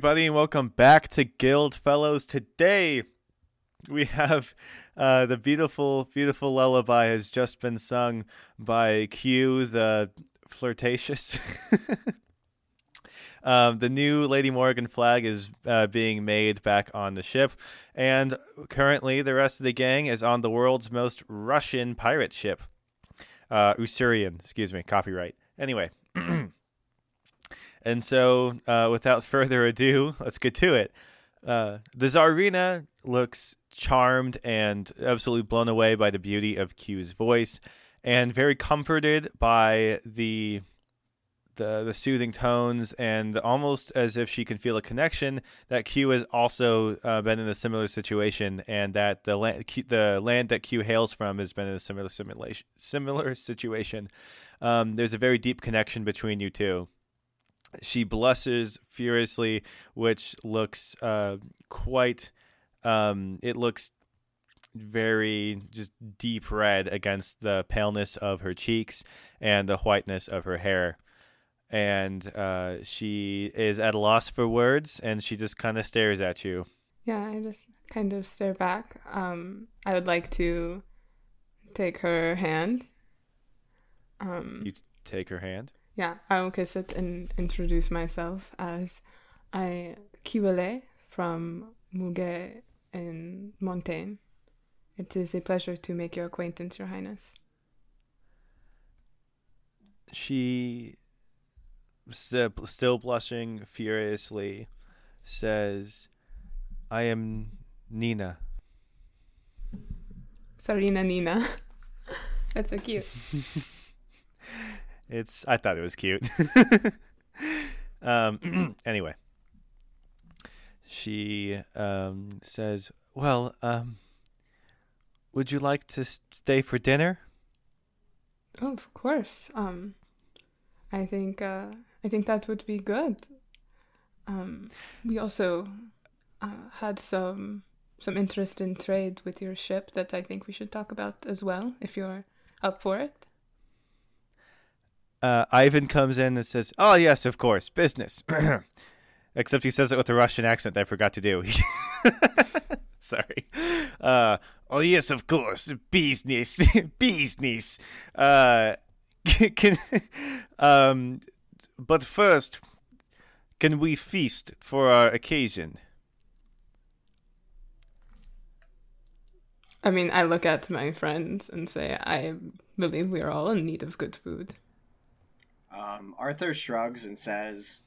Everybody, and welcome back to Guild Fellows. Today, we have uh, the beautiful, beautiful lullaby has just been sung by Q, the flirtatious. um, the new Lady Morgan flag is uh, being made back on the ship, and currently, the rest of the gang is on the world's most Russian pirate ship, uh, Ussurian. Excuse me, copyright. Anyway. And so, uh, without further ado, let's get to it. Uh, the Tsarina looks charmed and absolutely blown away by the beauty of Q's voice, and very comforted by the the the soothing tones, and almost as if she can feel a connection that Q has also uh, been in a similar situation, and that the land Q, the land that Q hails from has been in a similar simulation similar situation. Um, there's a very deep connection between you two she blushes furiously, which looks uh, quite. Um, it looks very just deep red against the paleness of her cheeks and the whiteness of her hair. And uh, she is at a loss for words, and she just kind of stares at you. Yeah, I just kind of stare back. Um, I would like to take her hand. Um, You take her hand. Yeah, I will kiss it and introduce myself as I Kiwele from Muge in Montaigne. It is a pleasure to make your acquaintance, Your Highness. she st- still blushing furiously says i am nina Sarina Nina. That's so cute. it's i thought it was cute um anyway she um says well um would you like to stay for dinner Oh, of course. Um, I think uh, I think that would be good. Um, we also uh, had some some interest in trade with your ship that I think we should talk about as well, if you're up for it. Uh, Ivan comes in and says, "Oh yes, of course, business." Except he says it with a Russian accent I forgot to do. Sorry. Uh, oh yes, of course, business, business. Uh, can, um, but first, can we feast for our occasion? I mean, I look at my friends and say, I believe we are all in need of good food. Um, Arthur shrugs and says,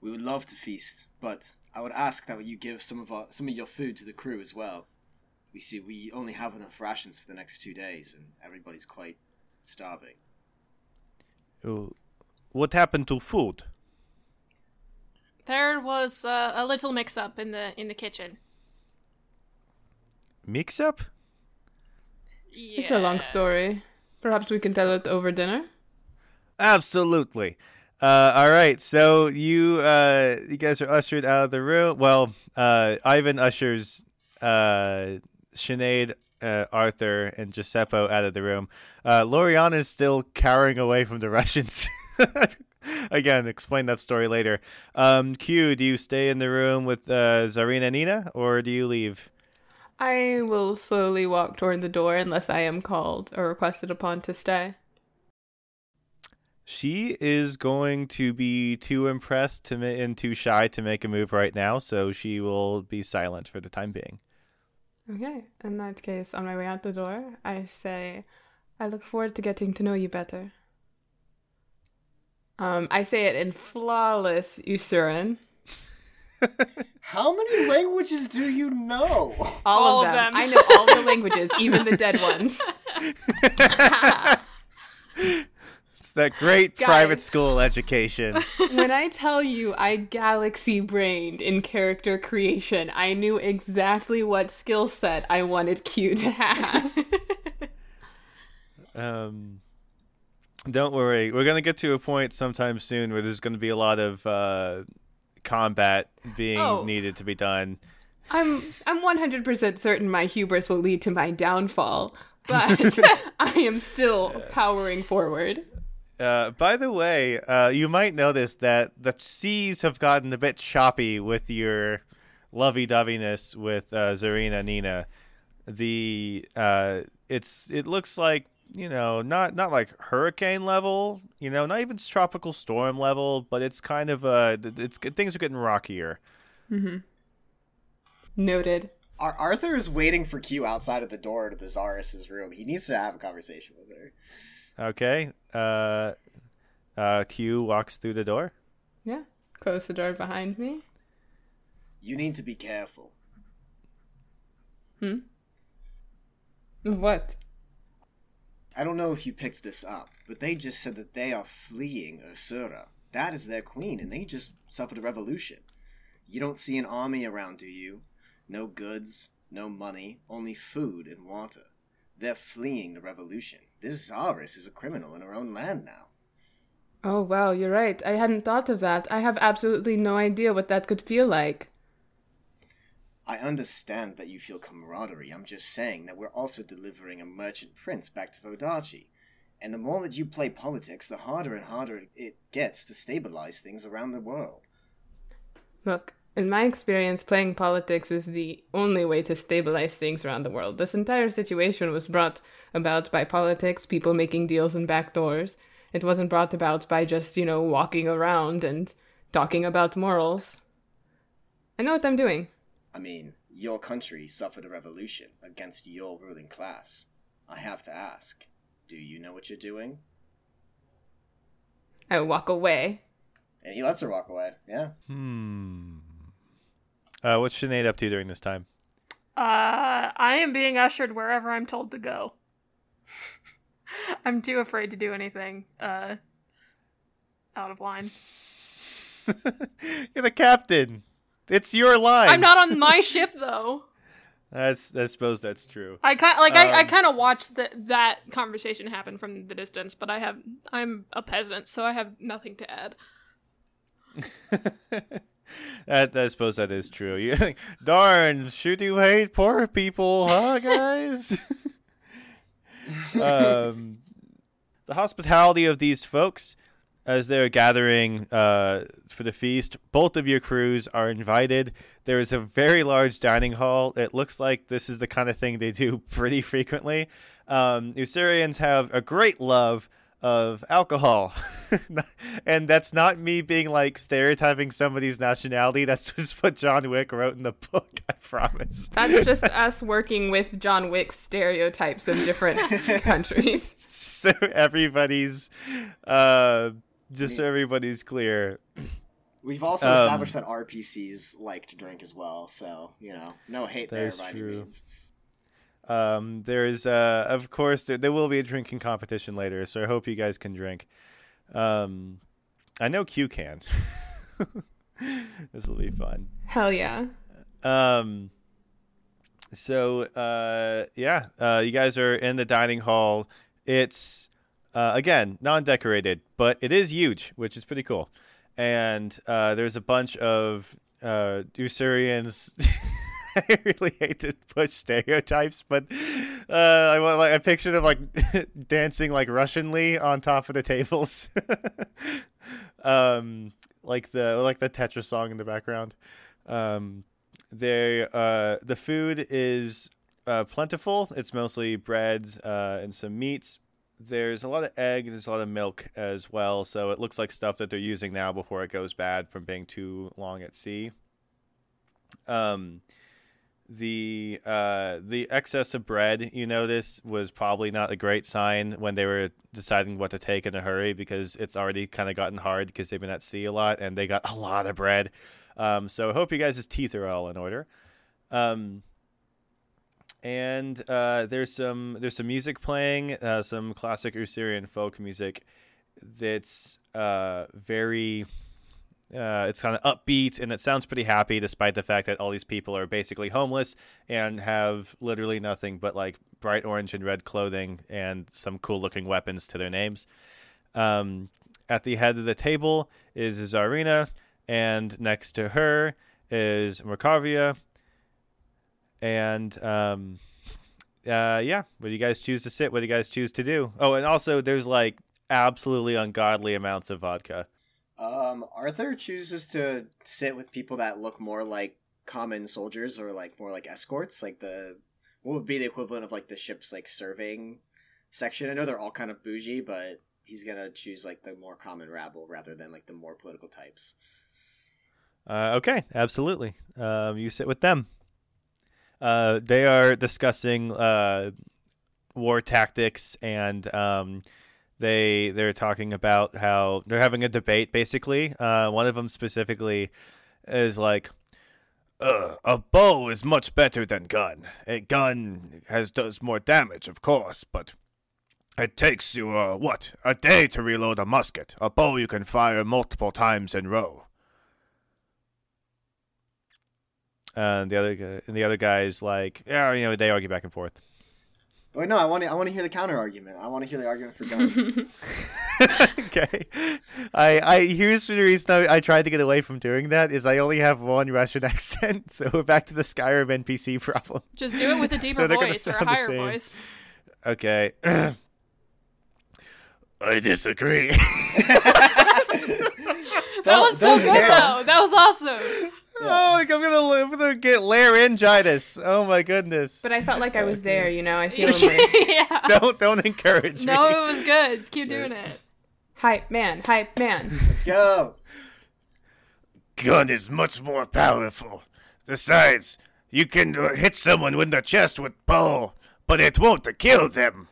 "We would love to feast, but I would ask that you give some of our, some of your food to the crew as well. We see we only have enough rations for the next two days, and everybody's quite starving." Uh, What happened to food? There was uh, a little mix-up in the in the kitchen. Mix up? Yeah. It's a long story. Perhaps we can tell it over dinner? Absolutely. Uh, all right, so you uh, you guys are ushered out of the room. Well, uh, Ivan ushers uh, Sinead, uh, Arthur, and Giuseppe out of the room, uh, Loriana is still cowering away from the Russians. Again, explain that story later. Um, Q, do you stay in the room with uh, Zarina Nina, or do you leave? I will slowly walk toward the door unless I am called or requested upon to stay. She is going to be too impressed to ma- and too shy to make a move right now, so she will be silent for the time being. Okay, in that case, on my way out the door, I say, I look forward to getting to know you better. Um, I say it in flawless Ussuran. How many languages do you know? All, All of, of them. them. I know all the languages, even the dead ones. It's that great Guys. private school education. when I tell you I galaxy brained in character creation, I knew exactly what skill set I wanted Q to have. um, don't worry, we're gonna get to a point sometime soon where there's gonna be a lot of uh, combat being Oh. needed to be done. I'm I'm 100% certain my hubris will lead to my downfall, but I am still powering forward. Uh, by the way, uh, you might notice that the seas have gotten a bit choppy with your lovey-doveyness with uh, Zarina Nina. The uh, it's it looks like you know not not like hurricane level, you know, not even tropical storm level, but it's kind of uh, it's things are getting rockier. Noted. Ar- Arthur is waiting for Q outside of the door to the Czaress's room. He needs to have a conversation with her. Okay, uh, uh, Q walks through the door. Yeah. Close the door behind me. You need to be careful. Hmm? What? I don't know if you picked this up, but they just said that they are fleeing Ussura. That is their queen, and they just suffered a revolution. You don't see an army around, do you? No goods, no money, only food and water. They're fleeing the revolution. This Czaress is a criminal in her own land now. Oh, wow, you're right. I hadn't thought of that. I have absolutely no idea what that could feel like. I understand that you feel camaraderie. I'm just saying that we're also delivering a merchant prince back to Vodacce. And the more that you play politics, the harder and harder it gets to stabilize things around the world. Look, in my experience, playing politics is the only way to stabilize things around the world. This entire situation was brought about by politics, people making deals in back doors. It wasn't brought about by just, you know, walking around and talking about morals. I know what I'm doing. I mean, your country suffered a revolution against your ruling class. I have to ask, do you know what you're doing? I walk away. And he lets her walk away. Yeah. Hmm. Uh, what's Sinead up to during this time? Uh, I am being ushered wherever I'm told to go. I'm too afraid to do anything uh out of line. You're the captain. It's your line. I'm not on my ship though. That's I suppose that's true. I kind like I, I Um, kind of watched the, that conversation happen from the distance, but I have I'm a peasant, so I have nothing to add. That I suppose that is true. You darn, should you hate poor people, huh, guys? um, the hospitality of these folks, as they're gathering uh, for the feast, both of your crews are invited. There is a very large dining hall. It looks like this is the kind of thing they do pretty frequently. Um, Ussurians have a great love of alcohol. and that's not me being like stereotyping somebody's nationality. That's just what John Wick wrote in the book, I promise. That's just us working with John Wick's stereotypes of different countries. So everybody's uh just so everybody's clear. We've also Um, established that RPCs like to drink as well, so, you know, no hate That there is by any true. means. Um there's uh of course there, there will be a drinking competition later, so I hope you guys can drink. Um I know Q can. this will be fun. Hell yeah. Um. So, uh, yeah, uh, you guys are in the dining hall. It's uh, again non-decorated, but it is huge, which is pretty cool. And uh, there's a bunch of uh, Ussurians. I really hate to push stereotypes, but uh, I like I pictured them like dancing like Russianly on top of the tables, um, like the like the Tetris song in the background. Um, they uh, the food is uh, plentiful. It's mostly breads uh, and some meats. There's a lot of egg. There's a lot of milk as well. So it looks like stuff that they're using now before it goes bad from being too long at sea. Um, the uh, the excess of bread you notice was probably not a great sign when they were deciding what to take in a hurry because it's already kind of gotten hard because they've been at sea a lot and they got a lot of bread. Um, so I hope you guys' teeth are all in order. Um, and uh, there's some there's some music playing, uh, some classic Ussurian folk music that's uh, very uh, it's kind of upbeat and it sounds pretty happy despite the fact that all these people are basically homeless and have literally nothing but like bright orange and red clothing and some cool looking weapons to their names. Um, at the head of the table is Zarina, and next to her is Merkavia. And um, uh, yeah, what do you guys choose to sit? What do you guys choose to do? Oh, and also there's like absolutely ungodly amounts of vodka. Um, Arthur chooses to sit with people that look more like common soldiers or like more like escorts, like the what would be the equivalent of like the ship's like serving section. I know they're all kind of bougie, but he's gonna choose like the more common rabble rather than like the more political types. Uh, okay, absolutely. Um, you sit with them. Uh, they are discussing uh, war tactics, and um, they they're talking about how they're having a debate. Basically, uh, one of them specifically is like, "A bow is much better than gun. A gun has does more damage, of course, but." It takes you, uh, what, a day to reload a musket. A bow you can fire multiple times in row. and the other and the other guy's like, yeah, you know, they argue back and forth. Wait, no, I want to. I want to hear the counter argument. I want to hear the argument for guns. okay, I, I here's the reason I, I tried to get away from doing that is I only have one Russian accent, so we're back to the Skyrim NPC problem. Just do it with a deeper So voice or a higher voice. Okay. I disagree. That was so good though. That was awesome. Oh, like I'm gonna, I'm gonna get laryngitis. Oh my goodness! But I felt like I was there, you know. I feel immersed. yeah. Don't don't encourage No, me. No, it was good. Keep doing it. hype man, hype man. Let's go. gun is much more powerful. Besides, you can uh, hit someone in the chest with bow, but it won't kill them.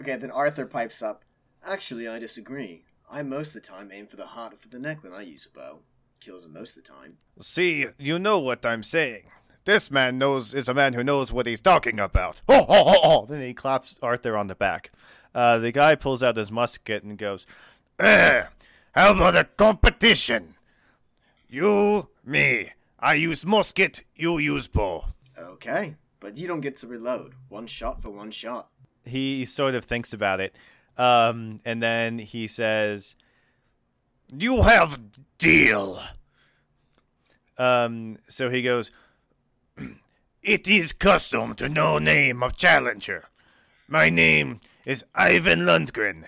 Okay, then Arthur pipes up. Actually, I disagree. I most of the time aim for the heart or for the neck when I use a bow. Kills him most of the time. See, you know what I'm saying. This man knows is a man who knows what he's talking about. Oh, oh, oh, oh. Then he claps Arthur on the back. Uh, the guy pulls out his musket and goes, eh, "How about a competition? You, me. I use musket. You use bow." Okay, but you don't get to reload. One shot for one shot. he sort of thinks about it um, and then he says you have deal um, so he goes it is custom to know name of challenger my name is ivan lundgren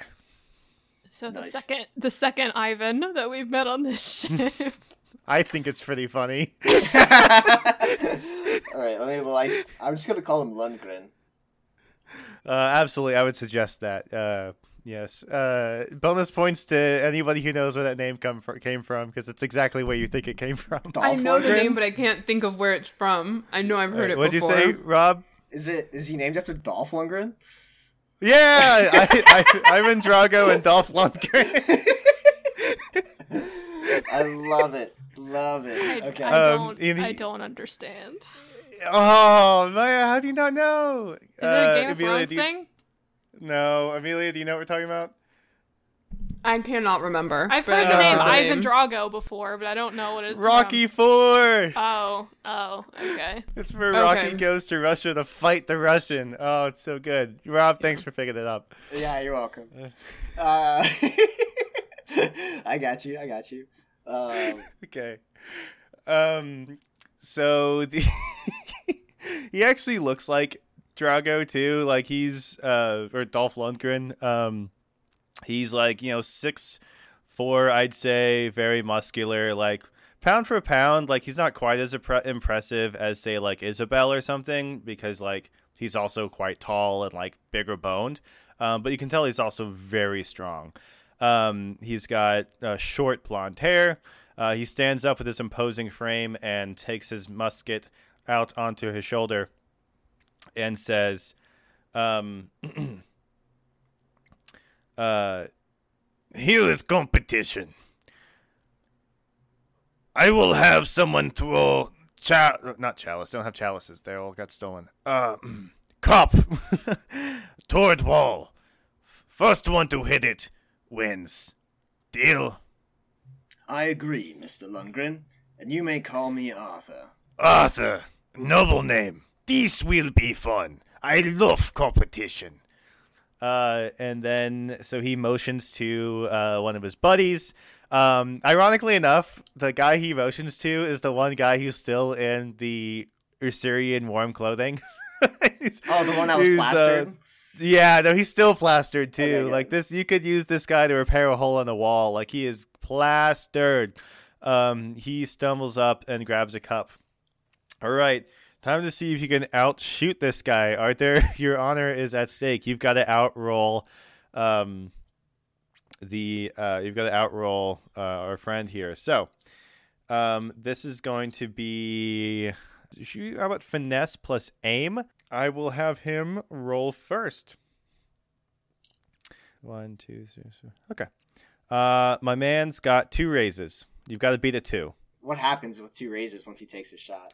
So the Nice. second the second Ivan that we've met on this ship. i think it's pretty funny All right, let me like. I'm just gonna call him Lundgren. uh, absolutely i would suggest that uh, yes uh, bonus points to anybody who knows where that name come fr- came from because it's exactly where you think it came from I Dolph know the name, but I can't think of where it's from. I know I've heard it what'd before. you say rob Is it? Is he named after Dolph Lundgren? Yeah, I, I, Ivan Drago and Dolph Lundgren. I love it. Love it. I, Okay. I Um, don't. in the- I don't understand. oh, Maya, how do you not know? Is it a Game of Thrones do you- thing? No, Amelia, do you know what we're talking about? I cannot remember. I've heard I the name the Ivan name. Drago before, but I don't know what it's Rocky from. Four. Oh, oh, okay. It's where Rocky Okay. goes to Russia to fight the Russian. Oh, it's so good. Rob, thanks for picking it up. Yeah, you're welcome. Uh, I got you. I got you. Um, Okay. Um. so the he actually looks like Drago too. Like he's uh or Dolph Lundgren. Um, he's like you know six four, I'd say, very muscular. Like pound for pound, like he's not quite as impre- impressive as say like Isabel or something because like he's also quite tall and like bigger boned. Um, but you can tell he's also very strong. Um, he's got uh, short blonde hair. Uh, he stands up with his imposing frame and takes his musket out onto his shoulder and says, um, uh, Here is competition. I will have someone throw cha- not chalice. They don't have chalices. They all got stolen. Uh, cup toward wall. First one to hit it wins. Deal. I agree, Mr. Lundgren, and you may call me Arthur. Arthur, noble name. This will be fun. I love competition. Uh, and then so he motions to uh, one of his buddies. Um, ironically enough, the guy he motions to is the one guy who's still in the Ussurian warm clothing. Oh, the one that was who's, uh, plastered? yeah, no, he's still plastered too. Okay, like this, you could use this guy to repair a hole in the wall. Like he is plastered. Um, he stumbles up and grabs a cup. All right, time to see if you can outshoot this guy, Arthur. Your honor is at stake. You've got to outroll, um, the uh, you've got to outroll uh, our friend here. So, um, this is going to be. How about finesse plus aim? I will have him roll first. One, two, three, four. Okay. Uh, my man's got two raises. You've got to beat it two. What happens with two raises once he takes a shot?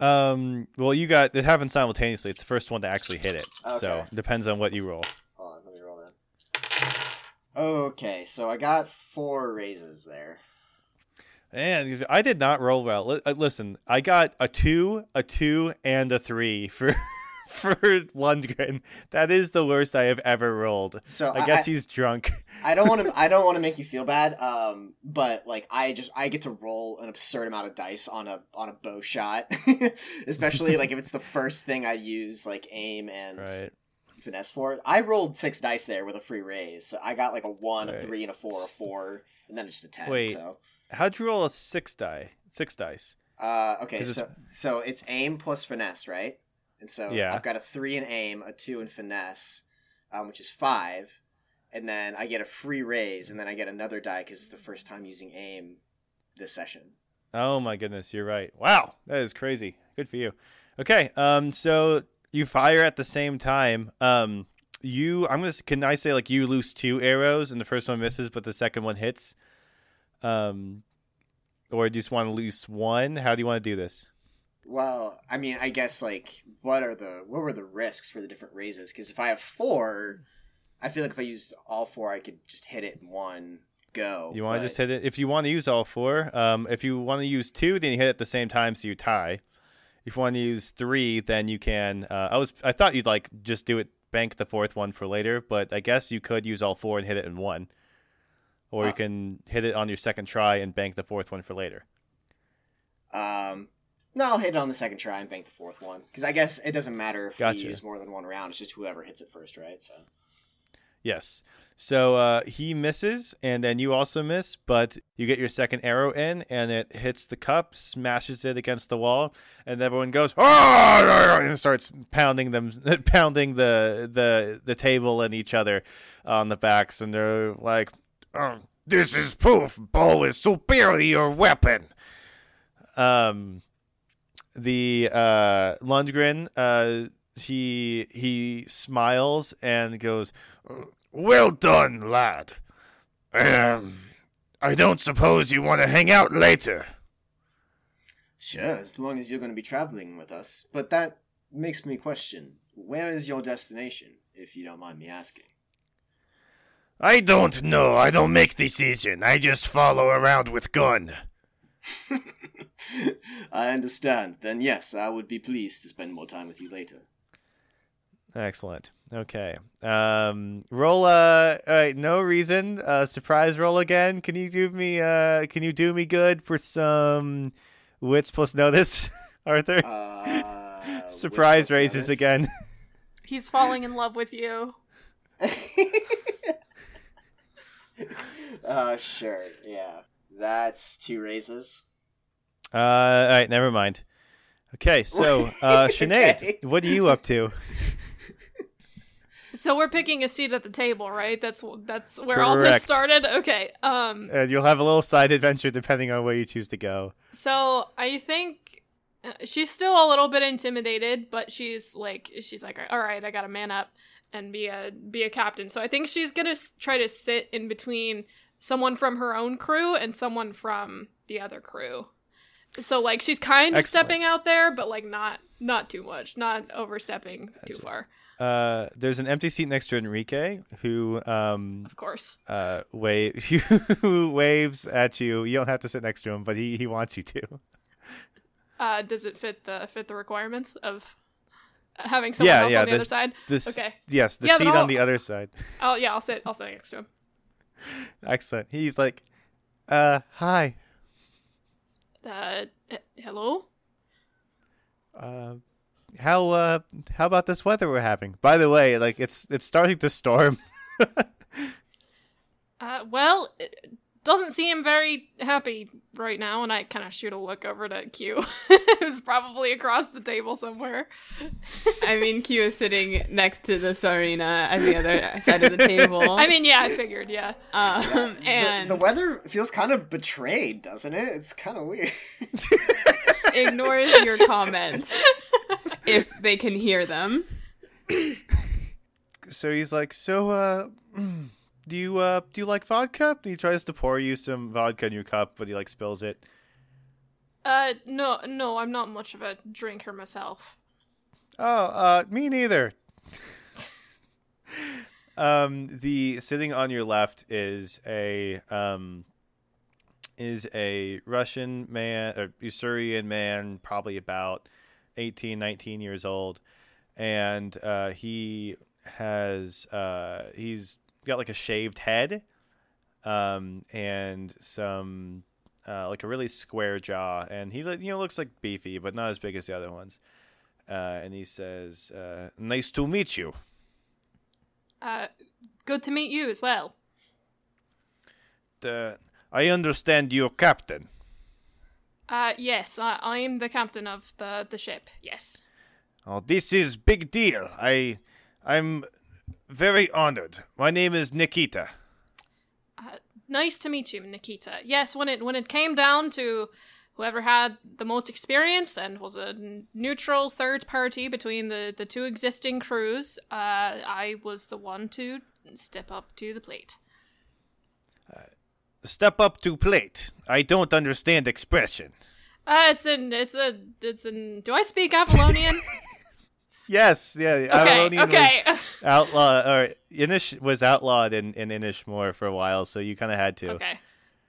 Um, well, you got it happened simultaneously. It's the first one to actually hit it. So Okay. it depends on what you roll. Hold on, let me roll that. Okay, so I got four raises there. And I did not roll well. Uh, Listen, I got a two, a two, and a three for for Lundgren. That is the worst I have ever rolled. So I guess I- he's drunk. I don't want to. I don't want to make you feel bad. Um, but like I just I get to roll an absurd amount of dice on a on a bow shot, especially like if it's the first thing I use like aim and Right. finesse for. I rolled six dice there with a free raise. So I got like a one, a three, and a four, a four, and then just a ten. Wait. So How'd you roll a six die? Six dice. uh, okay, so so it's aim plus finesse, right? And so Yeah. I've got a three in aim, a two in finesse, um, which is five, and then I get a free raise, and then I get another die because it's the first time using aim this session. Oh my goodness, you're right. Wow, that is crazy. Good for you. Okay, um, so you fire at the same time. Um, you, I'm gonna. Can I say like you lose two arrows and the first one misses, but the second one hits? Um, or do you just want to lose one? How do you want to do this? Well, I mean, I guess like what are the what were the risks for the different raises? Because if I have four, I feel like if I used all four, I could just hit it in one go. You want to but- just hit it? If you want to use all four, um, if you want to use two, then you hit it at the same time, so you tie. If you want to use three, then you can. Uh, I was, I thought you'd like just do it, bank the fourth one for later, but I guess you could use all four and hit it in one, or you Uh. can hit it on your second try and bank the fourth one for later. Um, no, I'll hit it on the second try and bank the fourth one because I guess it doesn't matter if Gotcha. we use more than one round. It's just whoever hits it first, right? So Yes. So uh, he misses, and then you also miss, but you get your second arrow in, and it hits the cup, smashes it against the wall, and everyone goes "Ah!" and starts pounding them, pounding the the the table and each other on the backs, and they're like, "Oh, "This is proof. Bow is superior weapon." Um, the uh, Lundgren, uh, he he smiles and goes, "Well done, lad. Um, I don't suppose you want to hang out later." sure, as long as you're going to be traveling with us. But that makes me question: where is your destination, if you don't mind me asking? I don't know. I don't make decision. I just follow around with gun. I understand. Then yes, I would be pleased to spend more time with you later. Excellent. Okay. Um, roll. Uh, all right. No reason. Uh, surprise roll again. Can you do me? Uh, can you do me good for some Wits plus notice, Arthur. Uh, Surprise raises notice? again. He's falling in love with you. uh, sure. Yeah, that's two raises. Uh, all right, never mind. Okay, so uh, Sinead, Okay. what are you up to? So we're picking a seat at the table, right? That's that's where all this started. Okay. Um. And you'll have a little side adventure depending on where you choose to go. So I think uh, she's still a little bit intimidated, but she's like, she's like, all right, I gotta man up and be a be a captain. So I think she's gonna try to sit in between someone from her own crew and someone from the other crew. So like she's kind of Excellent. stepping out there, but like not not too much, not overstepping too far. Uh, there's an empty seat next to Enrique who um Of course. uh wave who waves at you. You don't have to sit next to him, but he he wants you to. Uh, does it fit the fit the requirements of having someone yeah, else yeah. on the other side? This, Okay. Yes, the Yeah, seat on the other side. Oh yeah, I'll sit. I'll sit next to him. Excellent. He's like, uh, hi. Uh, hello. Uh, how uh how about this weather we're having? By the way, like it's it's starting to storm. Uh, well, it doesn't seem very happy right now, and I kind of shoot a look over to Q, who's probably across the table somewhere. I mean, Q is sitting next to the Sarina at the other side of the table. I mean, yeah, I figured, yeah. um, The- and the, weather feels kind of betrayed, doesn't it? It's kind of weird. ignores your comments if they can hear them. so he's like, so uh, do you uh do you like vodka? And he tries to pour you some vodka in your cup, but he like spills it. Uh, no, no, I'm not much of a drinker myself. Oh, uh, me neither. um, the sitting on your left is a um is a Russian man, a Ussurian man, probably about 18, 19 years old, and uh, he has uh, he's got like a shaved head, um, and some uh, like a really square jaw, and he like, you know looks like beefy, but not as big as the other ones. Uh, and he says, uh, "Nice to meet you." Uh, good to meet you as well. Uh, I understand you're captain. Uh, yes, I, I am the captain of the, the ship, yes. Oh, this is big deal. I, I'm very honored. My name is Nikita. Nice to meet you, Nikita. Yes, when it when it came down to whoever had the most experience and was a n- neutral third party between the, the two existing crews, uh, I was the one to step up to the plate. Step up to plate. I don't understand expression. Uh, it's in it's a it's in. Do I speak Avalonian? Yes, yeah. okay, Avalonian okay. was outlaw or Inish was outlawed in in Inishmore for a while, so you kind of had to. okay.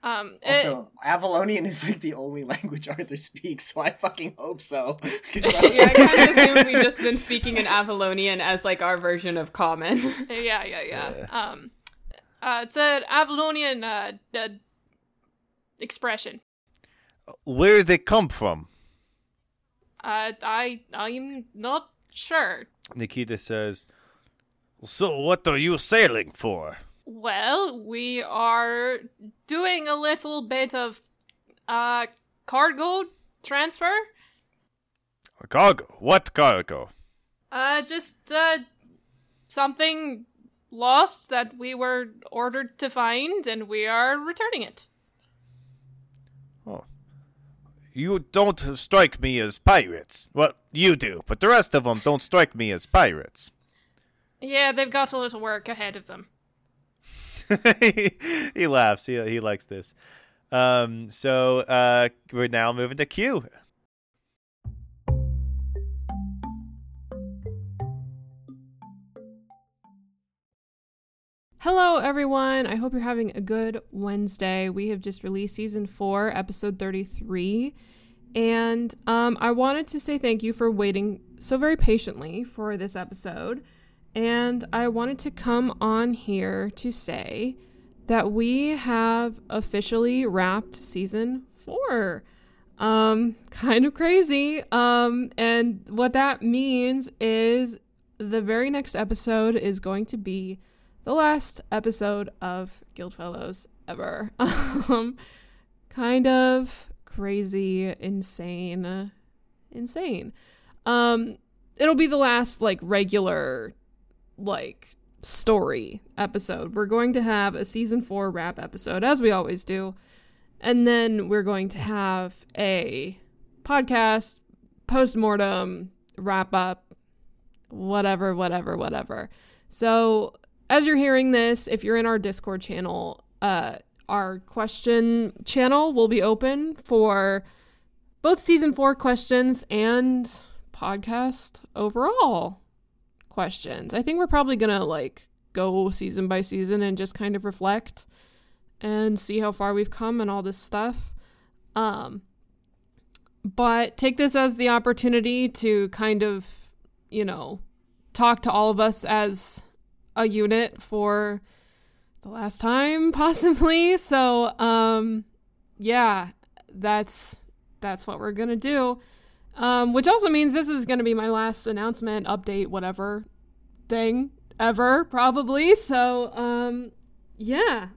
Um. it- Also, Avalonian is like the only language Arthur speaks, so I fucking hope so. 'Cause Yeah, I kind of assumed we've just been speaking in Avalonian as like our version of common. yeah, yeah, yeah. Um. Uh, it's an Avalonian uh, uh expression. Where they come from? Uh, I I'm not sure. Nikita says. So what are you sailing for? Well, we are doing a little bit of uh cargo transfer. Cargo. What cargo? Uh, just uh something lost that we were ordered to find, and we are returning it. Oh. You don't strike me as pirates. Well, you do, but the rest of them don't strike me as pirates. Yeah, they've got a little work ahead of them. he laughs. He, he likes this. Um, so uh, we're now moving to Q. Hello, everyone. I hope you're having a good Wednesday. We have just released season four, episode 33. And um, I wanted to say thank you for waiting so very patiently for this episode. And I wanted to come on here to say that we have officially wrapped season four. Um, kind of crazy. Um, and what that means is the very next episode is going to be the last episode of Guildfellows ever. um, kind of crazy, insane, insane. Um, it'll be the last like regular, like story episode. We're going to have a season four wrap episode, as we always do. And then we're going to have a podcast, post mortem, wrap up, whatever, whatever, whatever. So, as you're hearing this, if you're in our Discord channel, uh, our question channel will be open for both season four questions and podcast overall questions. I think we're probably gonna like go season by season and just kind of reflect and see how far we've come and all this stuff. Um, but take this as the opportunity to kind of, you know, talk to all of us as a unit for the last time possibly. So, um, yeah, that's that's what we're gonna do. Um, which also means this is gonna be my last announcement, update, whatever thing ever, probably. So, um, yeah.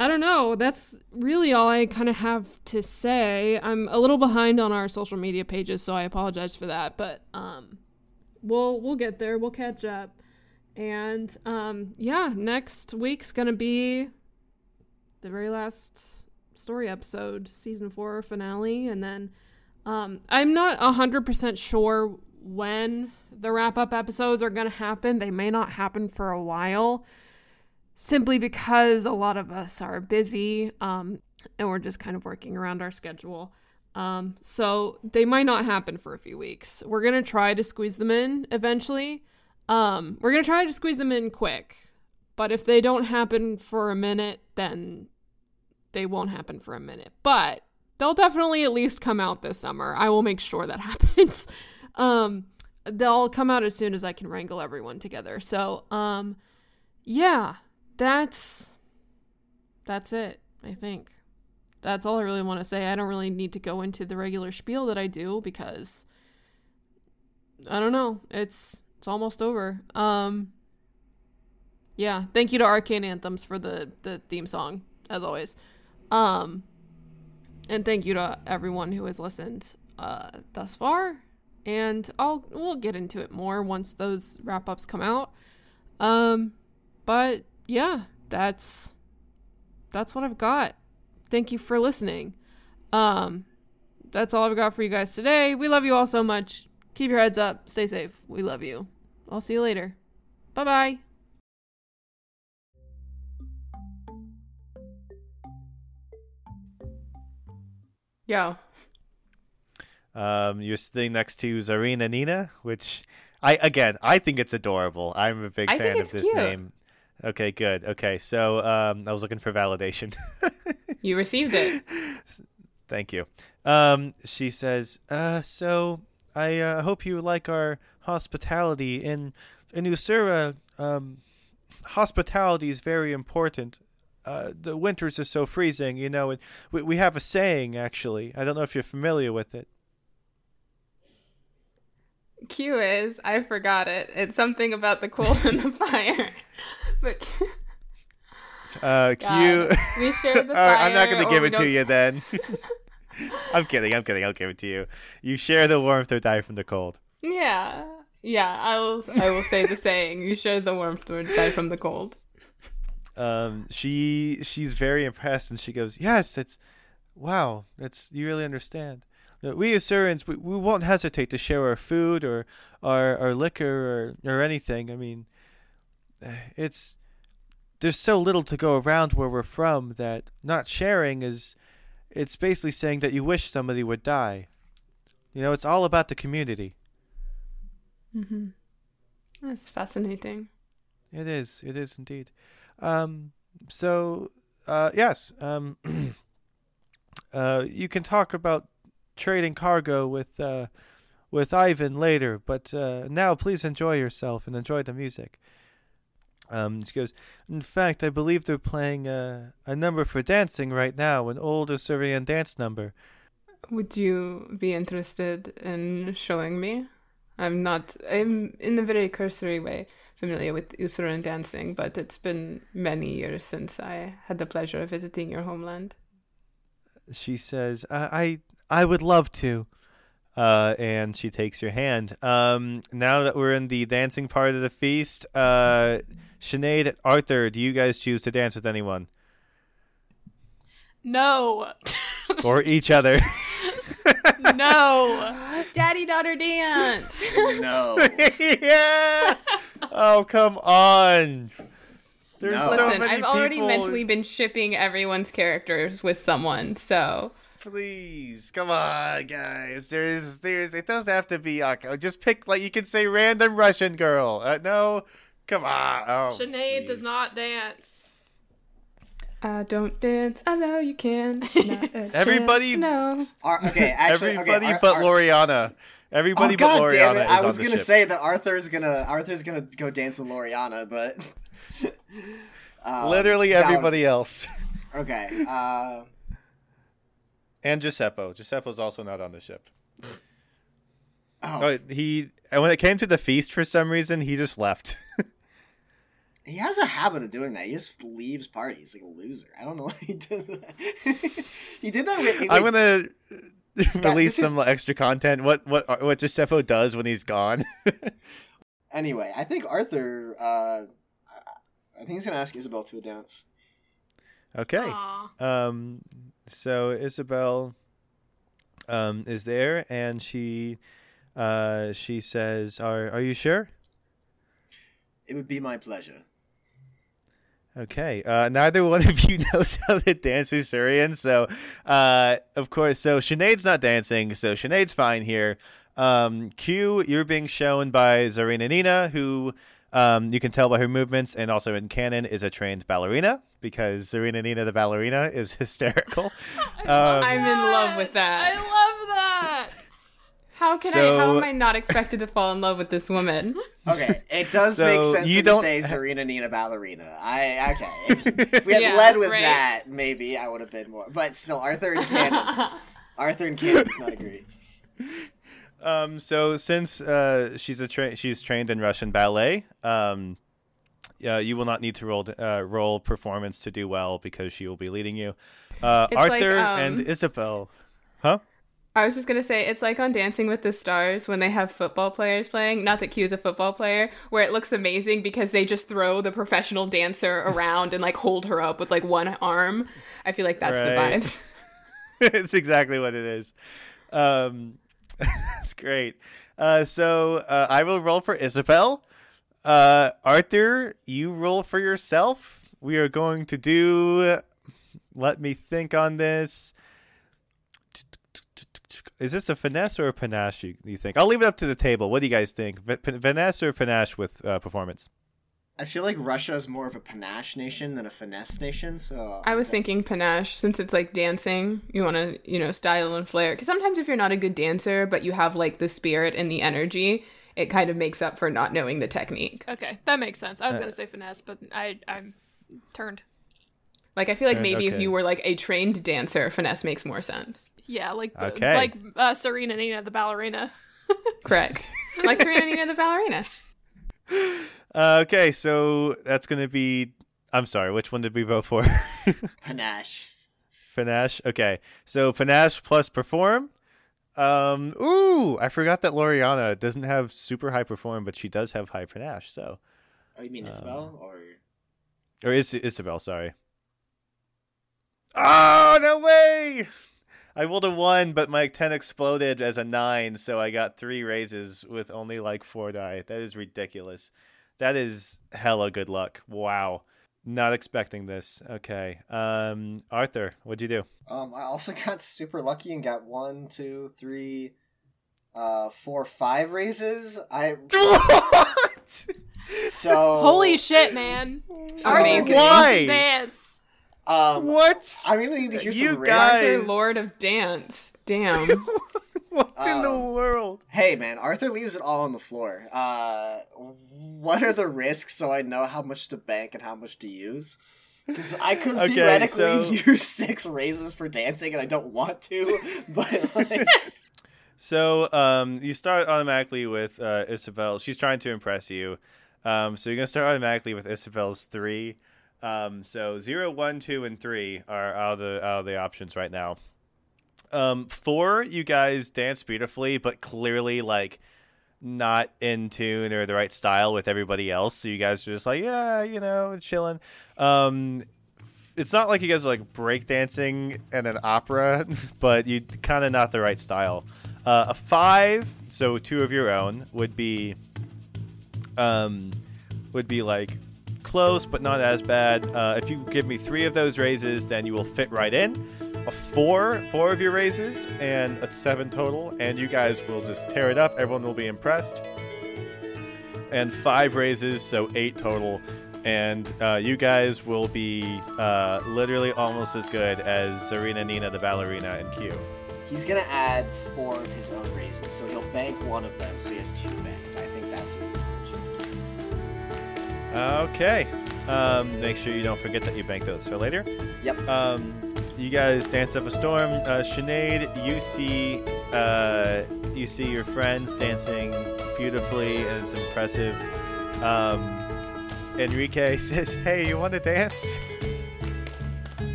I don't know. That's really all I kind of have to say. I'm a little behind on our social media pages, so I apologize for that. But um, we'll we'll get there. We'll catch up. And um, yeah, next week's gonna be the very last story episode, season four finale, and then um, I'm not hundred percent sure when the wrap up episodes are gonna happen. They may not happen for a while, simply because a lot of us are busy, um, and we're just kind of working around our schedule. Um, so they might not happen for a few weeks. We're gonna try to squeeze them in eventually. Um, we're gonna try to squeeze them in quick, but if they don't happen for a minute, then they won't happen for a minute. But they'll definitely at least come out this summer. I will make sure that happens. um, they'll come out as soon as I can wrangle everyone together. So, um, yeah, that's that's it. I think that's all I really want to say. I don't really need to go into the regular spiel that I do because I don't know. It's it's almost over. Um yeah, thank you to Arcane Anthems for the the theme song as always. Um and thank you to everyone who has listened uh thus far. And I'll we'll get into it more once those wrap-ups come out. Um but yeah, that's that's what I've got. Thank you for listening. Um that's all I've got for you guys today. We love you all so much. Keep your heads up. Stay safe. We love you. I'll see you later. Bye bye. Yo. Um, you're sitting next to Zarina Nina, which I again I think it's adorable. I'm a big I think fan of this cute. name. Okay, good. Okay, so um, I was looking for validation. You received it. Thank you. Um, she says, uh, so I uh, hope you like our hospitality in in Ussura. Um, hospitality is very important. Uh, the winters are so freezing, you know, and we we have a saying actually. I don't know if you're familiar with it. Q is, I forgot it. It's something about the cold and the fire. But Uh, Q. We shared the All right, I'm not going to give it to you then. I'm kidding. I'm kidding. I'll give it to you. You share the warmth or die from the cold. yeah. Yeah, I will I will say the saying. You share the warmth or die from the cold. um, she she's very impressed and she goes, "Yes, it's wow, that's you really understand. We Ussurians, we, we won't hesitate to share our food or our our liquor or or anything. I mean, eh, it's there's so little to go around where we're from that not sharing is it's basically saying that you wish somebody would die. You know, it's all about the community. Mm-hmm. That's fascinating. It is. It is indeed. Um, so, uh, yes. Um, uh, you can talk about trading cargo with uh, with Ivan later, but uh, now please enjoy yourself and enjoy the music. Um, she goes. In fact, I believe they're playing a a number for dancing right now, an old Ussurian dance number. would you be interested in showing me? I'm not. I'm in a very cursory way familiar with Ussuran dancing, but it's been many years since I had the pleasure of visiting your homeland. She says, "I I, I would love to." Uh, and she takes your hand. Um, now that we're in the dancing part of the feast, uh, Sinead, Arthur, do you guys choose to dance with anyone No. or each other? no. Daddy daughter dance. No. yeah. Oh come on. There's No. so Listen, many I've already people. mentally been shipping everyone's characters with someone, so Please, come on, guys. There's, there's. It doesn't have to be. Just pick like you can say random Russian girl. Uh, no, come on. Oh, Sinead does not dance. uh, don't dance. I know you can. Not Everybody- chance, no. Ar- okay, actually, Everybody okay, Ar- but Ar- Loriana. Everybody Oh but god Loriana damn I was gonna ship. say that Arthur's gonna Arthur's gonna go dance with Loriana, but um, Literally that would- everybody else. Okay. Uh, And Giuseppe. Giuseppe's also not on the ship. oh, Oh, he. And when it came to the feast, for some reason, he just left. He has a habit of doing that. He just leaves parties like a loser. I don't know why he does that. he did that. With, I'm gonna release some extra content. What what what Giuseppe does when he's gone. Anyway, I think Arthur. Uh, I think he's gonna ask Isabel to a dance. okay. Aw. Um, so Isabel um, is there, and she uh, she says, "Are are you sure?" It would be my pleasure. Okay. Uh, neither one of you knows how to dance Ussurian, so uh, of course, so Sinead's not dancing, so Sinead's fine here. Um, Q, you're being shown by Zarina Nina, who um, you can tell by her movements, and also in canon is a trained ballerina because Zarina Nina the ballerina is hysterical. um, I'm in love with that. I love that. How can I? How am I not expected to fall in love with this woman? Okay, it does So make sense you don't you say Zarina Nina Ballerina. I okay. If, if we had Yeah, led with right. that, maybe I would have been more. But still, Arthur and Canon. Arthur and Canon does not agree. Um, so since uh, she's a tra- she's trained in Russian ballet, um, yeah, you will not need to roll uh, roll performance to do well because she will be leading you. Uh, It's like, Arthur and um, Isabel, huh? I was just gonna say it's like on Dancing with the Stars when they have football players playing. Not that Q is a football player, where it looks amazing because they just throw the professional dancer around and like hold her up with like one arm. I feel like that's Right. the vibes. it's exactly what it is. Um, that's great. Uh, so uh, I will roll for Isabel. Uh, Arthur, you roll for yourself. We are going to do. Let me think on this. Is this a finesse or a panache? You, you think? I'll leave it up to the table. What do you guys think? V- p- finesse or panache with uh, performance? I feel like Russia is more of a panache nation than a finesse nation. So I was thinking panache since it's like dancing. You want to, you know, style and flair. Because sometimes if you're not a good dancer, but you have like the spirit and the energy, it kind of makes up for not knowing the technique. Okay, that makes sense. I was gonna say finesse, but I I'm turned. Like I feel like Uh, maybe if you were like a trained dancer, finesse makes more sense. Yeah, like Okay. like uh, Zarina Nina the ballerina. Correct. like Zarina Nina the ballerina. Uh, okay, so that's going to be. I'm sorry. Which one did we vote for? panache. Panache. Okay, so panache plus perform. Um. Ooh, I forgot that Loriana doesn't have super high perform, but she does have high panache. So, Oh, you mean Isabel or? or is Isabel? Sorry. Oh no way! I rolled a one, but my ten exploded as a nine, so I got three raises with only like four die. That is ridiculous. That is hella good luck. Wow. Not expecting this. Okay. Um, Arthur, what'd you do? Um, I also got super lucky and got one, two, three, uh, four, five raises. I what? so Holy shit, man! So Amazing. Why? Dance. Um, What? I'm gonna need to hear You some guys- risks. Arthur, Lord of Dance. Damn. what in the Um, world? Hey man, Arthur leaves it all on the floor. Uh, what are the risks so I know how much to bank and how much to use? Because I could Okay, theoretically so- use six raises for dancing, and I don't want to. But like, So um, you start automatically with uh, Isabel. She's trying to impress you. Um, so you're gonna start automatically with Isabel's three. Um, so zero, one, two, and three are of the of the options right now. Um, four, you guys dance beautifully, but clearly like not in tune or the right style with everybody else. So you guys are just like, yeah, you know, chilling. Um, it's not like you guys are like breakdancing in an opera, but you kind of not the right style. Uh, a five, so two of your own would be, um, would be like close but not as bad. Uh, if you give me three of those raises, then you will fit right in. A four, four of your raises, and a seven total, and you guys will just tear it up. Everyone will be impressed. And five raises, so eight total, and uh, you guys will be uh, literally almost as good as Zarina Nina, the ballerina, and Q. he's gonna add four of his own raises, so he'll bank one of them, so he has two banked. Okay. Um, make sure you don't forget that you bank those for later. Yep. Um, you guys dance up a storm. Uh, Sinead, you see, uh, you see your friends dancing beautifully, and it's impressive. Um, Enrique says, "Hey, you want to dance?"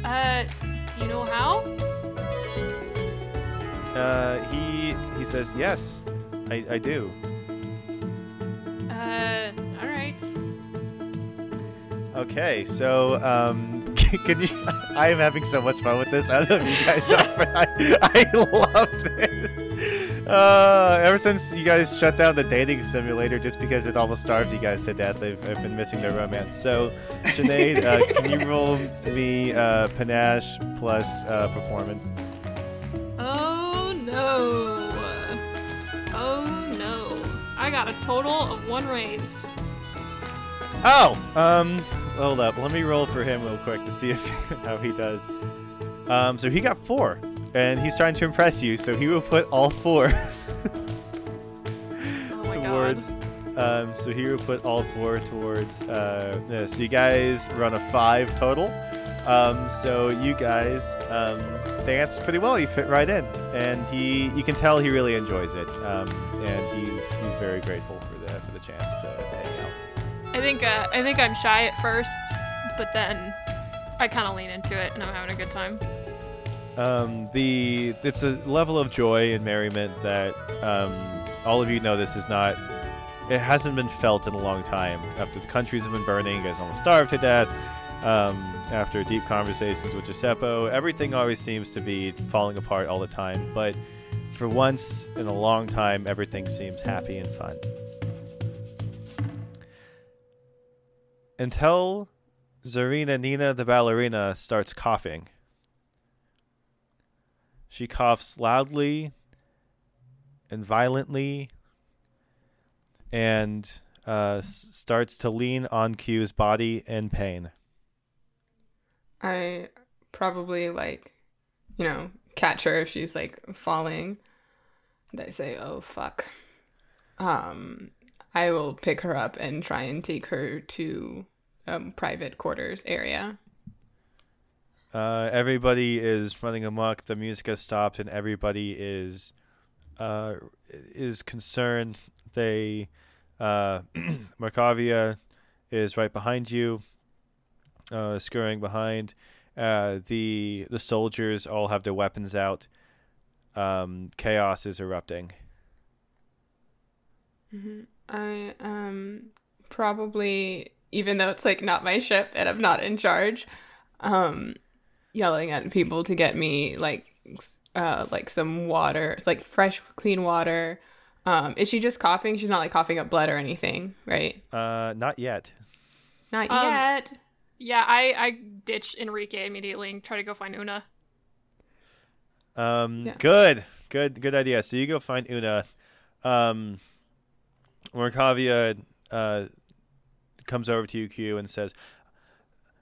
Uh, do you know how? Uh, he he says, "Yes, I, I do." Uh, all right. Okay, so um, can you? I am having so much fun with this. I don't know if you guys are, but I, I love this. Uh, ever since you guys shut down the dating simulator, just because it almost starved you guys to death, I've, I've been missing their romance. So, Sinead, uh, can you roll me uh, panache plus uh, performance? Oh no. Oh no. I got a total of one raise. Oh, um, hold up. Let me roll for him real quick to see if how he does. Um, so he got four, and he's trying to impress you. So he will put all four Oh towards. Um, so he will put all four towards uh, this. So you guys run a five total. Um, so you guys um, dance pretty well. You fit right in, and he you can tell he really enjoys it. Um, and he's he's very grateful for the for the chance to, to hang out. God. I think uh, I think I'm shy at first, but then I kind of lean into it and I'm having a good time. um, the it's a level of joy and merriment that um, all of you know this is not it hasn't been felt in a long time. After the countries have been burning you guys almost starved to death. Um, after deep conversations with Giuseppe everything always seems to be falling apart all the time but for once in a long time everything seems happy and fun until Zarina Nina the ballerina starts coughing she coughs loudly and violently and uh, starts to lean on Q's body in pain. I probably like, you know, catch her if she's like falling. And I say, "Oh fuck." Um, I will pick her up and try and take her to um private quarters area. Uh, everybody is running amok. The music has stopped, and everybody is uh, is concerned. They uh, Markavia is right behind you, uh, scurrying behind. Uh, the the soldiers all have their weapons out. Um, chaos is erupting. I um probably even though it's like not my ship and I'm not in charge, um yelling at people to get me like uh like some water, it's like fresh clean water. Um is she just coughing? She's not like coughing up blood or anything, right? Uh, not yet. Not Um, yet. Yeah, I I ditch Enrique immediately and try to go find Una. Um, Yeah. good, good, good idea. So you go find Una. Um, Morkavia uh, comes over to you, Q, and says,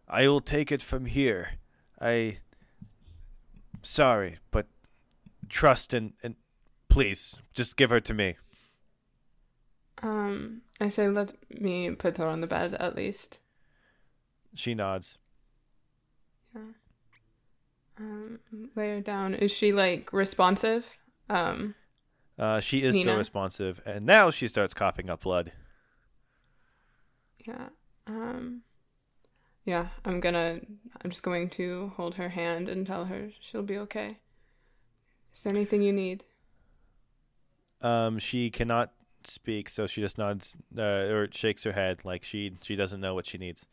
"I will take it from here. I, sorry, but trust and and please just give her to me." Um I say let me put her on the bed at least. She nods. Yeah. Um, lay her down. Is she like responsive? Um, Uh, she is still responsive, and now she starts coughing up blood. yeah. Um, yeah. I'm gonna. I'm just going to hold her hand and tell her she'll be okay. Is there anything you need? Um, she cannot speak, so she just nods uh, or shakes her head like she she doesn't know what she needs.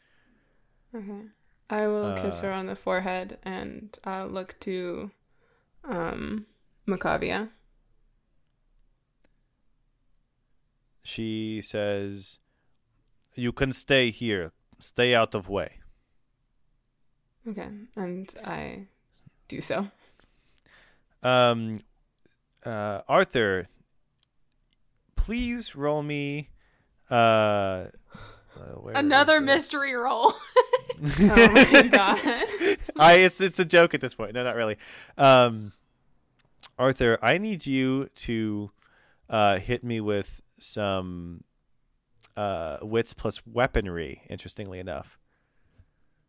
Okay. I will kiss Uh, her on the forehead and uh, look to um Macavia. She says, "You can stay here. Stay out of way." Okay. And I do so. Um, uh, Arthur, please roll me. Uh, uh, where Another mystery roll. Oh my god. I it's it's a joke at this point. No, not really. Um, Arthur, I need you to uh, hit me with some uh, wits plus weaponry. Interestingly enough,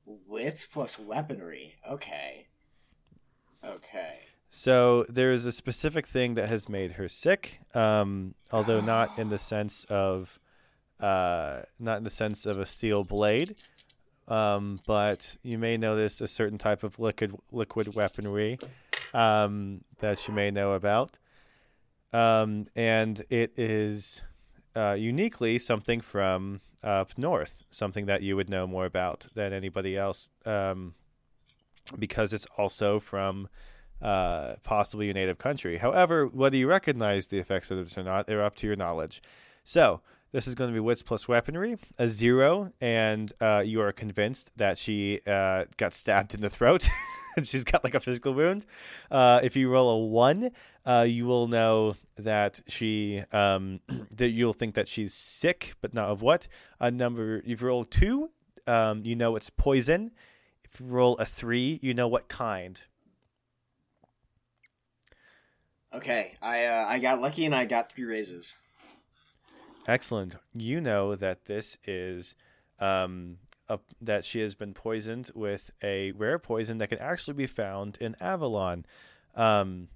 Wits plus weaponry. Okay. Okay. so there is a specific thing that has made her sick. Um, although not in the sense of uh, not in the sense of a steel blade. Um, but you may notice a certain type of liquid liquid weaponry um, that you may know about, um, and it is uh, uniquely something from up north, something that you would know more about than anybody else, um, because it's also from uh, possibly your native country. However, whether you recognize the effects of this or not, they're up to your knowledge. So this is going to be wits plus weaponry, a zero, and uh, you are convinced that she uh, got stabbed in the throat. and She's got like a physical wound. Uh, if you roll a one, uh, you will know that she um, that you'll think that she's sick, but not of what. A number you've rolled two, um, you know it's poison. If you roll a three, you know what kind. Okay. I uh, I got lucky and I got three raises. Excellent. You know that this is um, a, that she has been poisoned with a rare poison that can actually be found in Avalon. Um,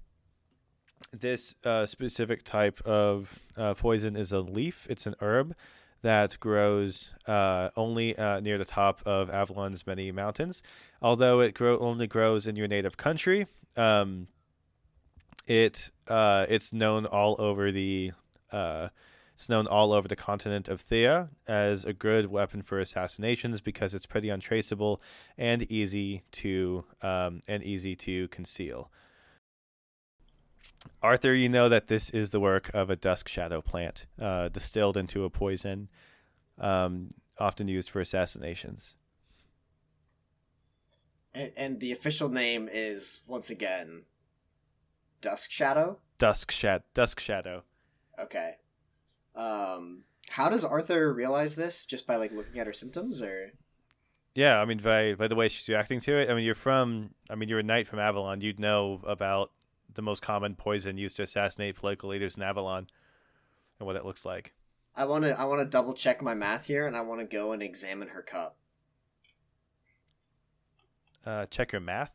this uh, specific type of uh, poison is a leaf. It's an herb that grows uh, only uh, near the top of Avalon's many mountains. Although it grow only grows in your native country, um, it uh, it's known all over the uh, it's known all over the continent of Thea as a good weapon for assassinations because it's pretty untraceable and easy to um, and easy to conceal. Arthur, you know that this is the work of a dusk shadow plant, uh, distilled into a poison, um, often used for assassinations. And, and the official name is once again Dusk Shadow. Dusk shad, dusk shadow. Okay. Um, how does Arthur realize this? Just by like looking at her symptoms, or Yeah, I mean, by by the way she's reacting to it, I mean, you're from, I mean, you're a knight from Avalon. You'd know about the most common poison used to assassinate political leaders in Avalon, and what it looks like. I want to I want to double check my math here, and I want to go and examine her cup. Uh, check your math.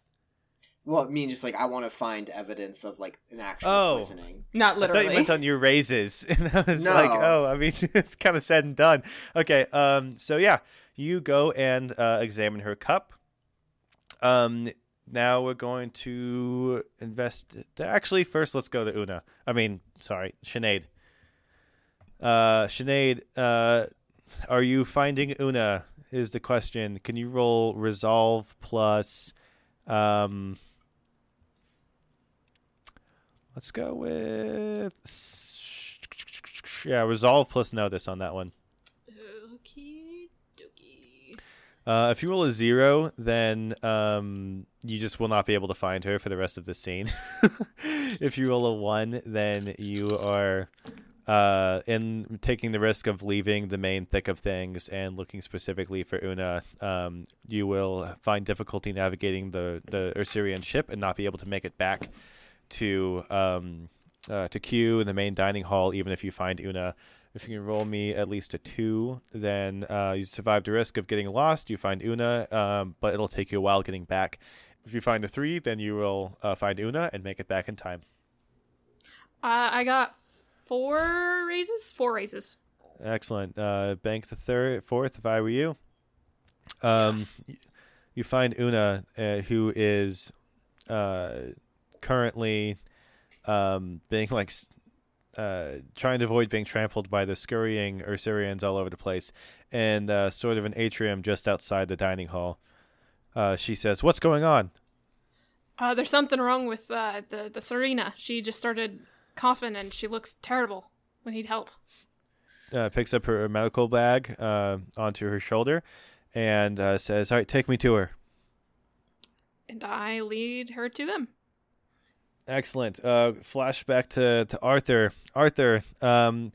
Well, I mean, just like I want to find evidence of like an actual Oh. poisoning. Not I thought literally. you meant on your raises, and I was like, oh, I mean, it's kind of said and done. Okay, um, so yeah, you go and uh, examine her cup. Um, now we're going to invest. Actually, first let's go to Una. I mean, sorry, Sinead. Uh, Sinead, uh, are you finding Una? Is the question. Can you roll resolve plus, um, let's go with yeah, resolve plus notice on that one. Okie dokie. Uh, if you roll a zero, then um, you just will not be able to find her for the rest of the scene. if you roll a one, then you are uh, in taking the risk of leaving the main thick of things and looking specifically for Una. Um, you will find difficulty navigating the the Ussurian ship and not be able to make it back to um, uh, to Q in the main dining hall, even if you find Una If you can roll me at least a two, then uh, you survive the risk of getting lost. You find Una, um, but it'll take you a while getting back. If you find a three, then you will uh, find Una and make it back in time. Uh, I got four raises. Four raises. Excellent. Uh, bank the third, fourth. If I were you, um, y- you find Una, uh, who is uh, currently um, being like uh, trying to avoid being trampled by the scurrying Ussurians all over the place, and uh, sort of an atrium just outside the dining hall. Uh, she says, "What's going on?" Uh, there's something wrong with uh, the the Zarina. She just started coughing and she looks terrible. We need help. uh, picks up her medical bag uh, onto her shoulder and uh, says, "All right, take me to her." And I lead her to them. Excellent. Uh, flashback to, to Arthur. Arthur, um,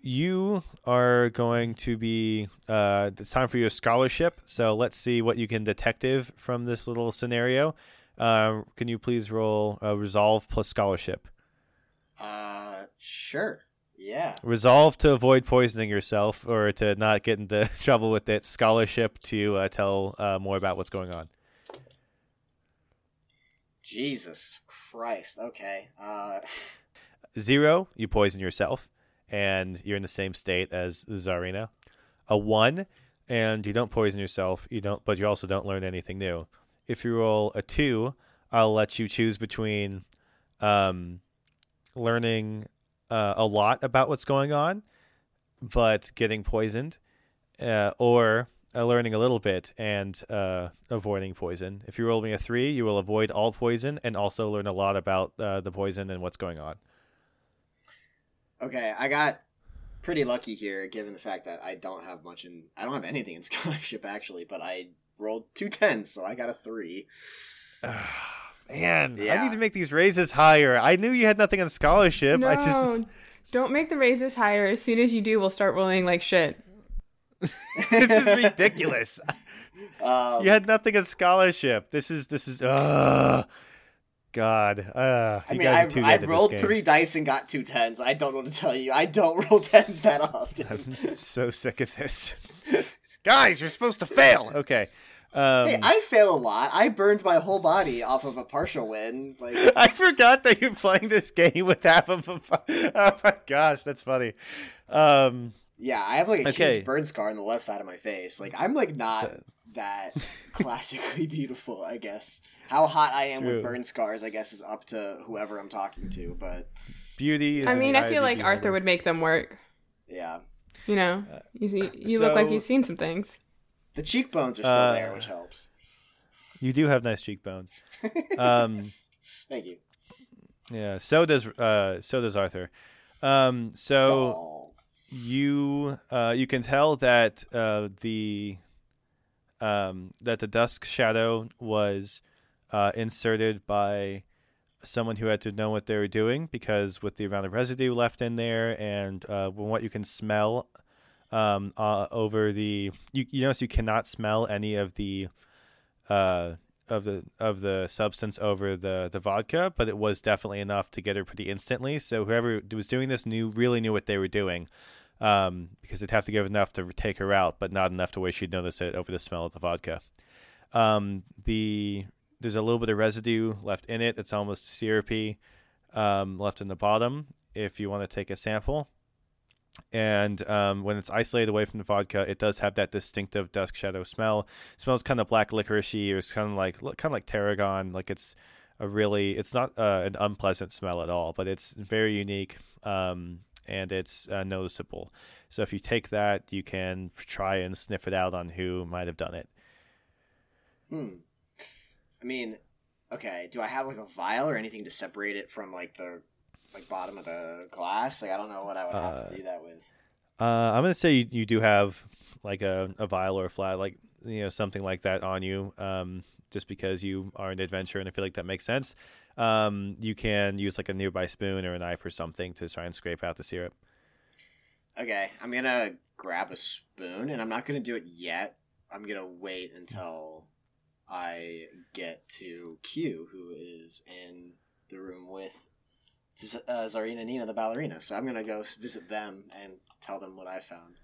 you are going to be. Uh, it's time for your scholarship. So let's see what you can detective from this little scenario. Uh, can you please roll uh, resolve plus scholarship? Uh, sure. Yeah. Resolve to avoid poisoning yourself or to not get into trouble with it. Scholarship to uh, tell uh, more about what's going on. Jesus Christ. Okay. Uh, Zero, you poison yourself, and you're in the same state as the Czarina. A one, and you don't poison yourself. You don't, but you also don't learn anything new. If you roll a two, I'll let you choose between um, learning uh, a lot about what's going on, but getting poisoned, uh, or uh, learning a little bit and uh, avoiding poison. If you roll me a three, you will avoid all poison and also learn a lot about uh, the poison and what's going on. okay, I got pretty lucky here, given the fact that I don't have much in. I don't have anything in scholarship actually, but I rolled two tens, so I got a three. Man, I need to make these raises higher. I knew you had nothing on scholarship. no, I just don't make the raises higher. As soon as you do, we'll start rolling like shit. this is ridiculous. Um, you had nothing on scholarship. This is this is uh God. Uh I mean, I, I at rolled three dice and got two tens. I don't want to tell you. I don't roll tens that often. I'm so sick of this. guys, you're supposed to fail. Okay. Um, hey, I fail a lot. I burned my whole body off of a partial win. Like, I forgot that you're playing this game with half of a. Oh my gosh, that's funny. Um, yeah, I have like a Okay. huge burn scar on the left side of my face. Like, I'm like not that classically beautiful. I guess how hot I am True. with burn scars, I guess, is up to whoever I'm talking to. But beauty. Is I mean, I feel of the like Arthur beholder. would make them work. yeah, You know, you see, you look like you've seen some things. the cheekbones are still Uh, there, which helps. You do have nice cheekbones. Um, Thank you. yeah. So does uh, so does Arthur. Um, so. Oh. You uh, you can tell that uh, the um, that the dusk shadow was uh, inserted by someone who had to know what they were doing because with the amount of residue left in there and uh, what you can smell um, uh, over the you, you notice you cannot smell any of the uh, of the of the substance over the the vodka, but it was definitely enough to get her pretty instantly. So whoever was doing this knew really knew what they were doing, um, because they'd have to give enough to take her out, but not enough to where she'd notice it over the smell of the vodka. Um, the there's a little bit of residue left in it. It's almost syrupy, um, left in the bottom. If you want to take a sample, and um, when it's isolated away from the vodka, it does have that distinctive dusk shadow smell. It smells kind of black licoricey, or it's kind of like kind of like tarragon. Like it's a really, it's not uh, an unpleasant smell at all, but it's very unique um, and it's uh, noticeable. So if you take that, you can try and sniff it out on who might have done it. Hmm. I mean, okay. Do I have like a vial or anything to separate it from like the like bottom of the glass? Like I don't know what I would have Uh, to do that with. Uh, I'm gonna say you, you do have like a, a vial or a flat, like you know something like that on you. Um, just because you are an adventurer, and I feel like that makes sense. Um, you can use like a nearby spoon or a knife or something to try and scrape out the syrup. Okay, I'm gonna grab a spoon, and I'm not gonna do it yet. I'm gonna wait until I get to Q, who is in the room with uh, Zarina Nina the ballerina. So I'm gonna go visit them and tell them what I found.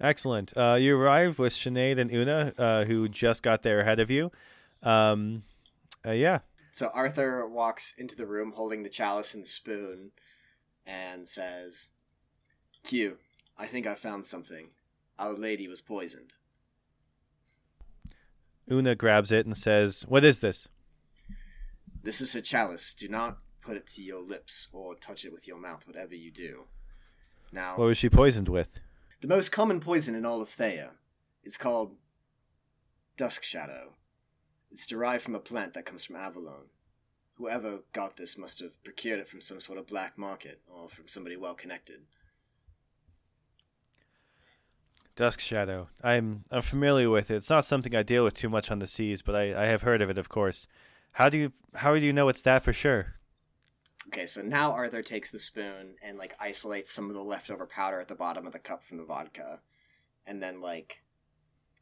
Excellent. Uh, you arrive with Sinead and Una, uh, who just got there ahead of you. Um, uh, yeah. So Arthur walks into the room holding the chalice and the spoon and says, Q, I think I found something. Our lady was poisoned. Una grabs it and says, "What is this?" This is a chalice. Do not put it to your lips or touch it with your mouth, whatever you do. Now, What was she poisoned with? the most common poison in all of Thea is called Dusk Shadow. It's derived from a plant that comes from Avalon. Whoever got this must have procured it from some sort of black market or from somebody well connected. Dusk Shadow. I'm I'm familiar with it. It's not something I deal with too much on the seas, but I, I have heard of it, of course. How do you how do you know it's that for sure? Okay, so now Arthur takes the spoon and like isolates some of the leftover powder at the bottom of the cup from the vodka, and then like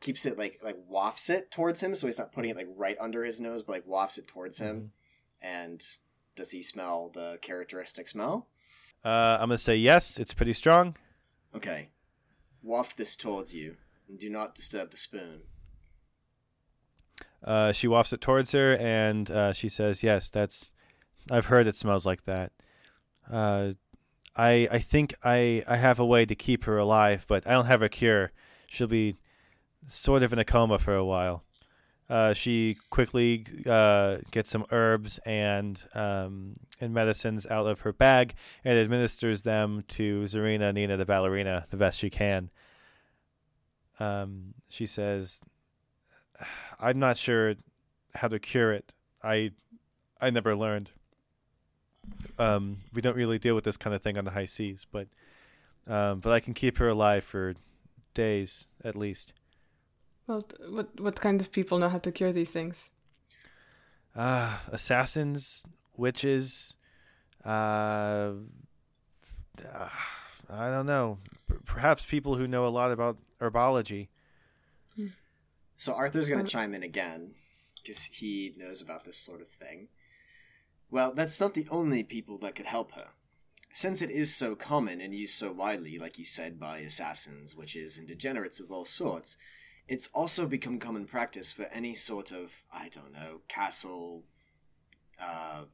keeps it like like wafts it towards him, so he's not putting it like right under his nose, but like wafts it towards him. And does he smell the characteristic smell? Uh, I'm gonna say yes. It's pretty strong. Okay, waft this towards you, and do not disturb the spoon. Uh, she wafts it towards her, and uh, she says, "Yes, that's. I've heard it smells like that. Uh, I I think I I have a way to keep her alive, but I don't have a cure. She'll be sort of in a coma for a while." Uh, she quickly uh, gets some herbs and um, and medicines out of her bag and administers them to Zarina Nina the ballerina the best she can. Um, she says, I'm not sure how to cure it. I I never learned. Um, we don't really deal with this kind of thing on the high seas, but um, but I can keep her alive for days at least. Well, what what kind of people know how to cure these things? Ah, assassins, witches, uh, uh, I don't know. P- Perhaps people who know a lot about herbology. So Arthur's going Um, to chime in again because he knows about this sort of thing. Well, that's not the only people that could help her. Since it is so common and used so widely, like you said, by assassins, witches, and degenerates of all sorts, it's also become common practice for any sort of, I don't know, castle, uh,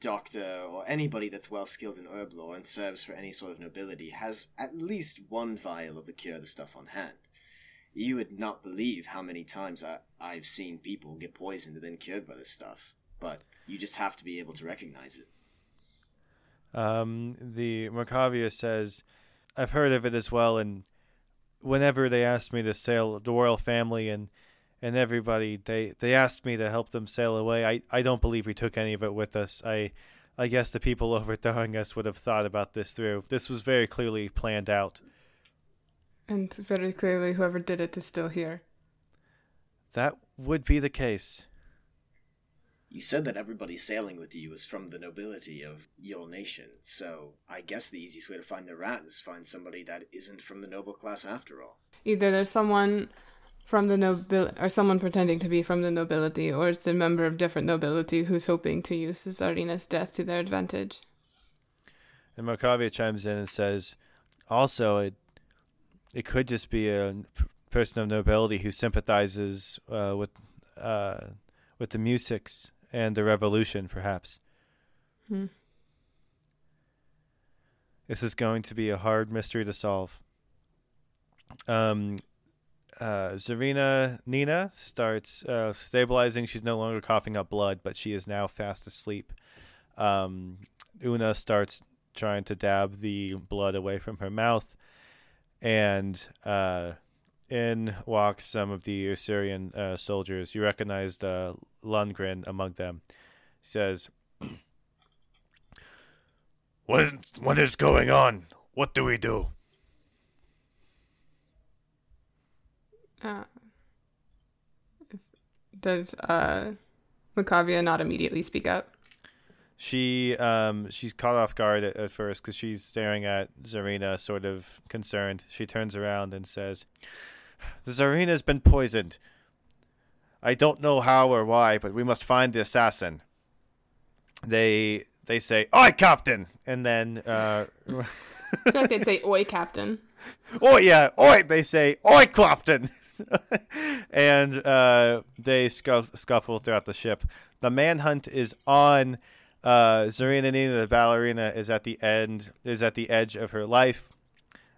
doctor, or anybody that's well skilled in herb lore and serves for any sort of nobility has at least one vial of the cure the stuff on hand. You would not believe how many times I, I've seen people get poisoned and then cured by this stuff. But you just have to be able to recognize it. Um, the Macavia says, I've heard of it as well, and whenever they asked me to sail the royal family and and everybody, they they asked me to help them sail away. I, I don't believe we took any of it with us. I I guess the people overthrowing us would have thought about this through. This was very clearly planned out. And very clearly, whoever did it is still here. That would be the case. You said that everybody sailing with you was from the nobility of your nation, so I guess the easiest way to find the rat is find somebody that isn't from the noble class after all. Either there's someone from the nobil or someone pretending to be from the nobility, or it's a member of different nobility who's hoping to use Zarina's death to their advantage. And Macavia chimes in and says, also it it could just be a person of nobility who sympathizes uh, with uh, with the musics and the revolution, perhaps. Hmm. This is going to be a hard mystery to solve. Um, uh, Zarina Nina starts uh, stabilizing. She's no longer coughing up blood, but she is now fast asleep. Um, Una starts trying to dab the blood away from her mouth, and uh, in walks some of the Ussurian uh, soldiers. You recognized uh, Lundgren among them. He says, What what is going on? What do we do? Uh, does uh, Macavia not immediately speak up? She um she's caught off guard at, at first because she's staring at Zarina, sort of concerned. She turns around and says, "The Zarina's been poisoned. I don't know how or why, but we must find the assassin." They they say, "Oi, Captain!" And then, uh, I feel like they'd say "Oi, Captain." oh yeah, oi! They say, "Oi, Captain!" and uh, they scuff- scuffle throughout the ship. The manhunt is on. Uh, Zarina Nina, the ballerina, is at the end. Is at the edge of her life.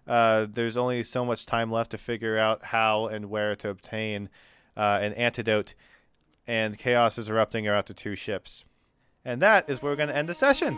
Uh, there's only so much time left to figure out how and where to obtain uh, an antidote, and chaos is erupting around the two ships. And that is where we're going to end the session.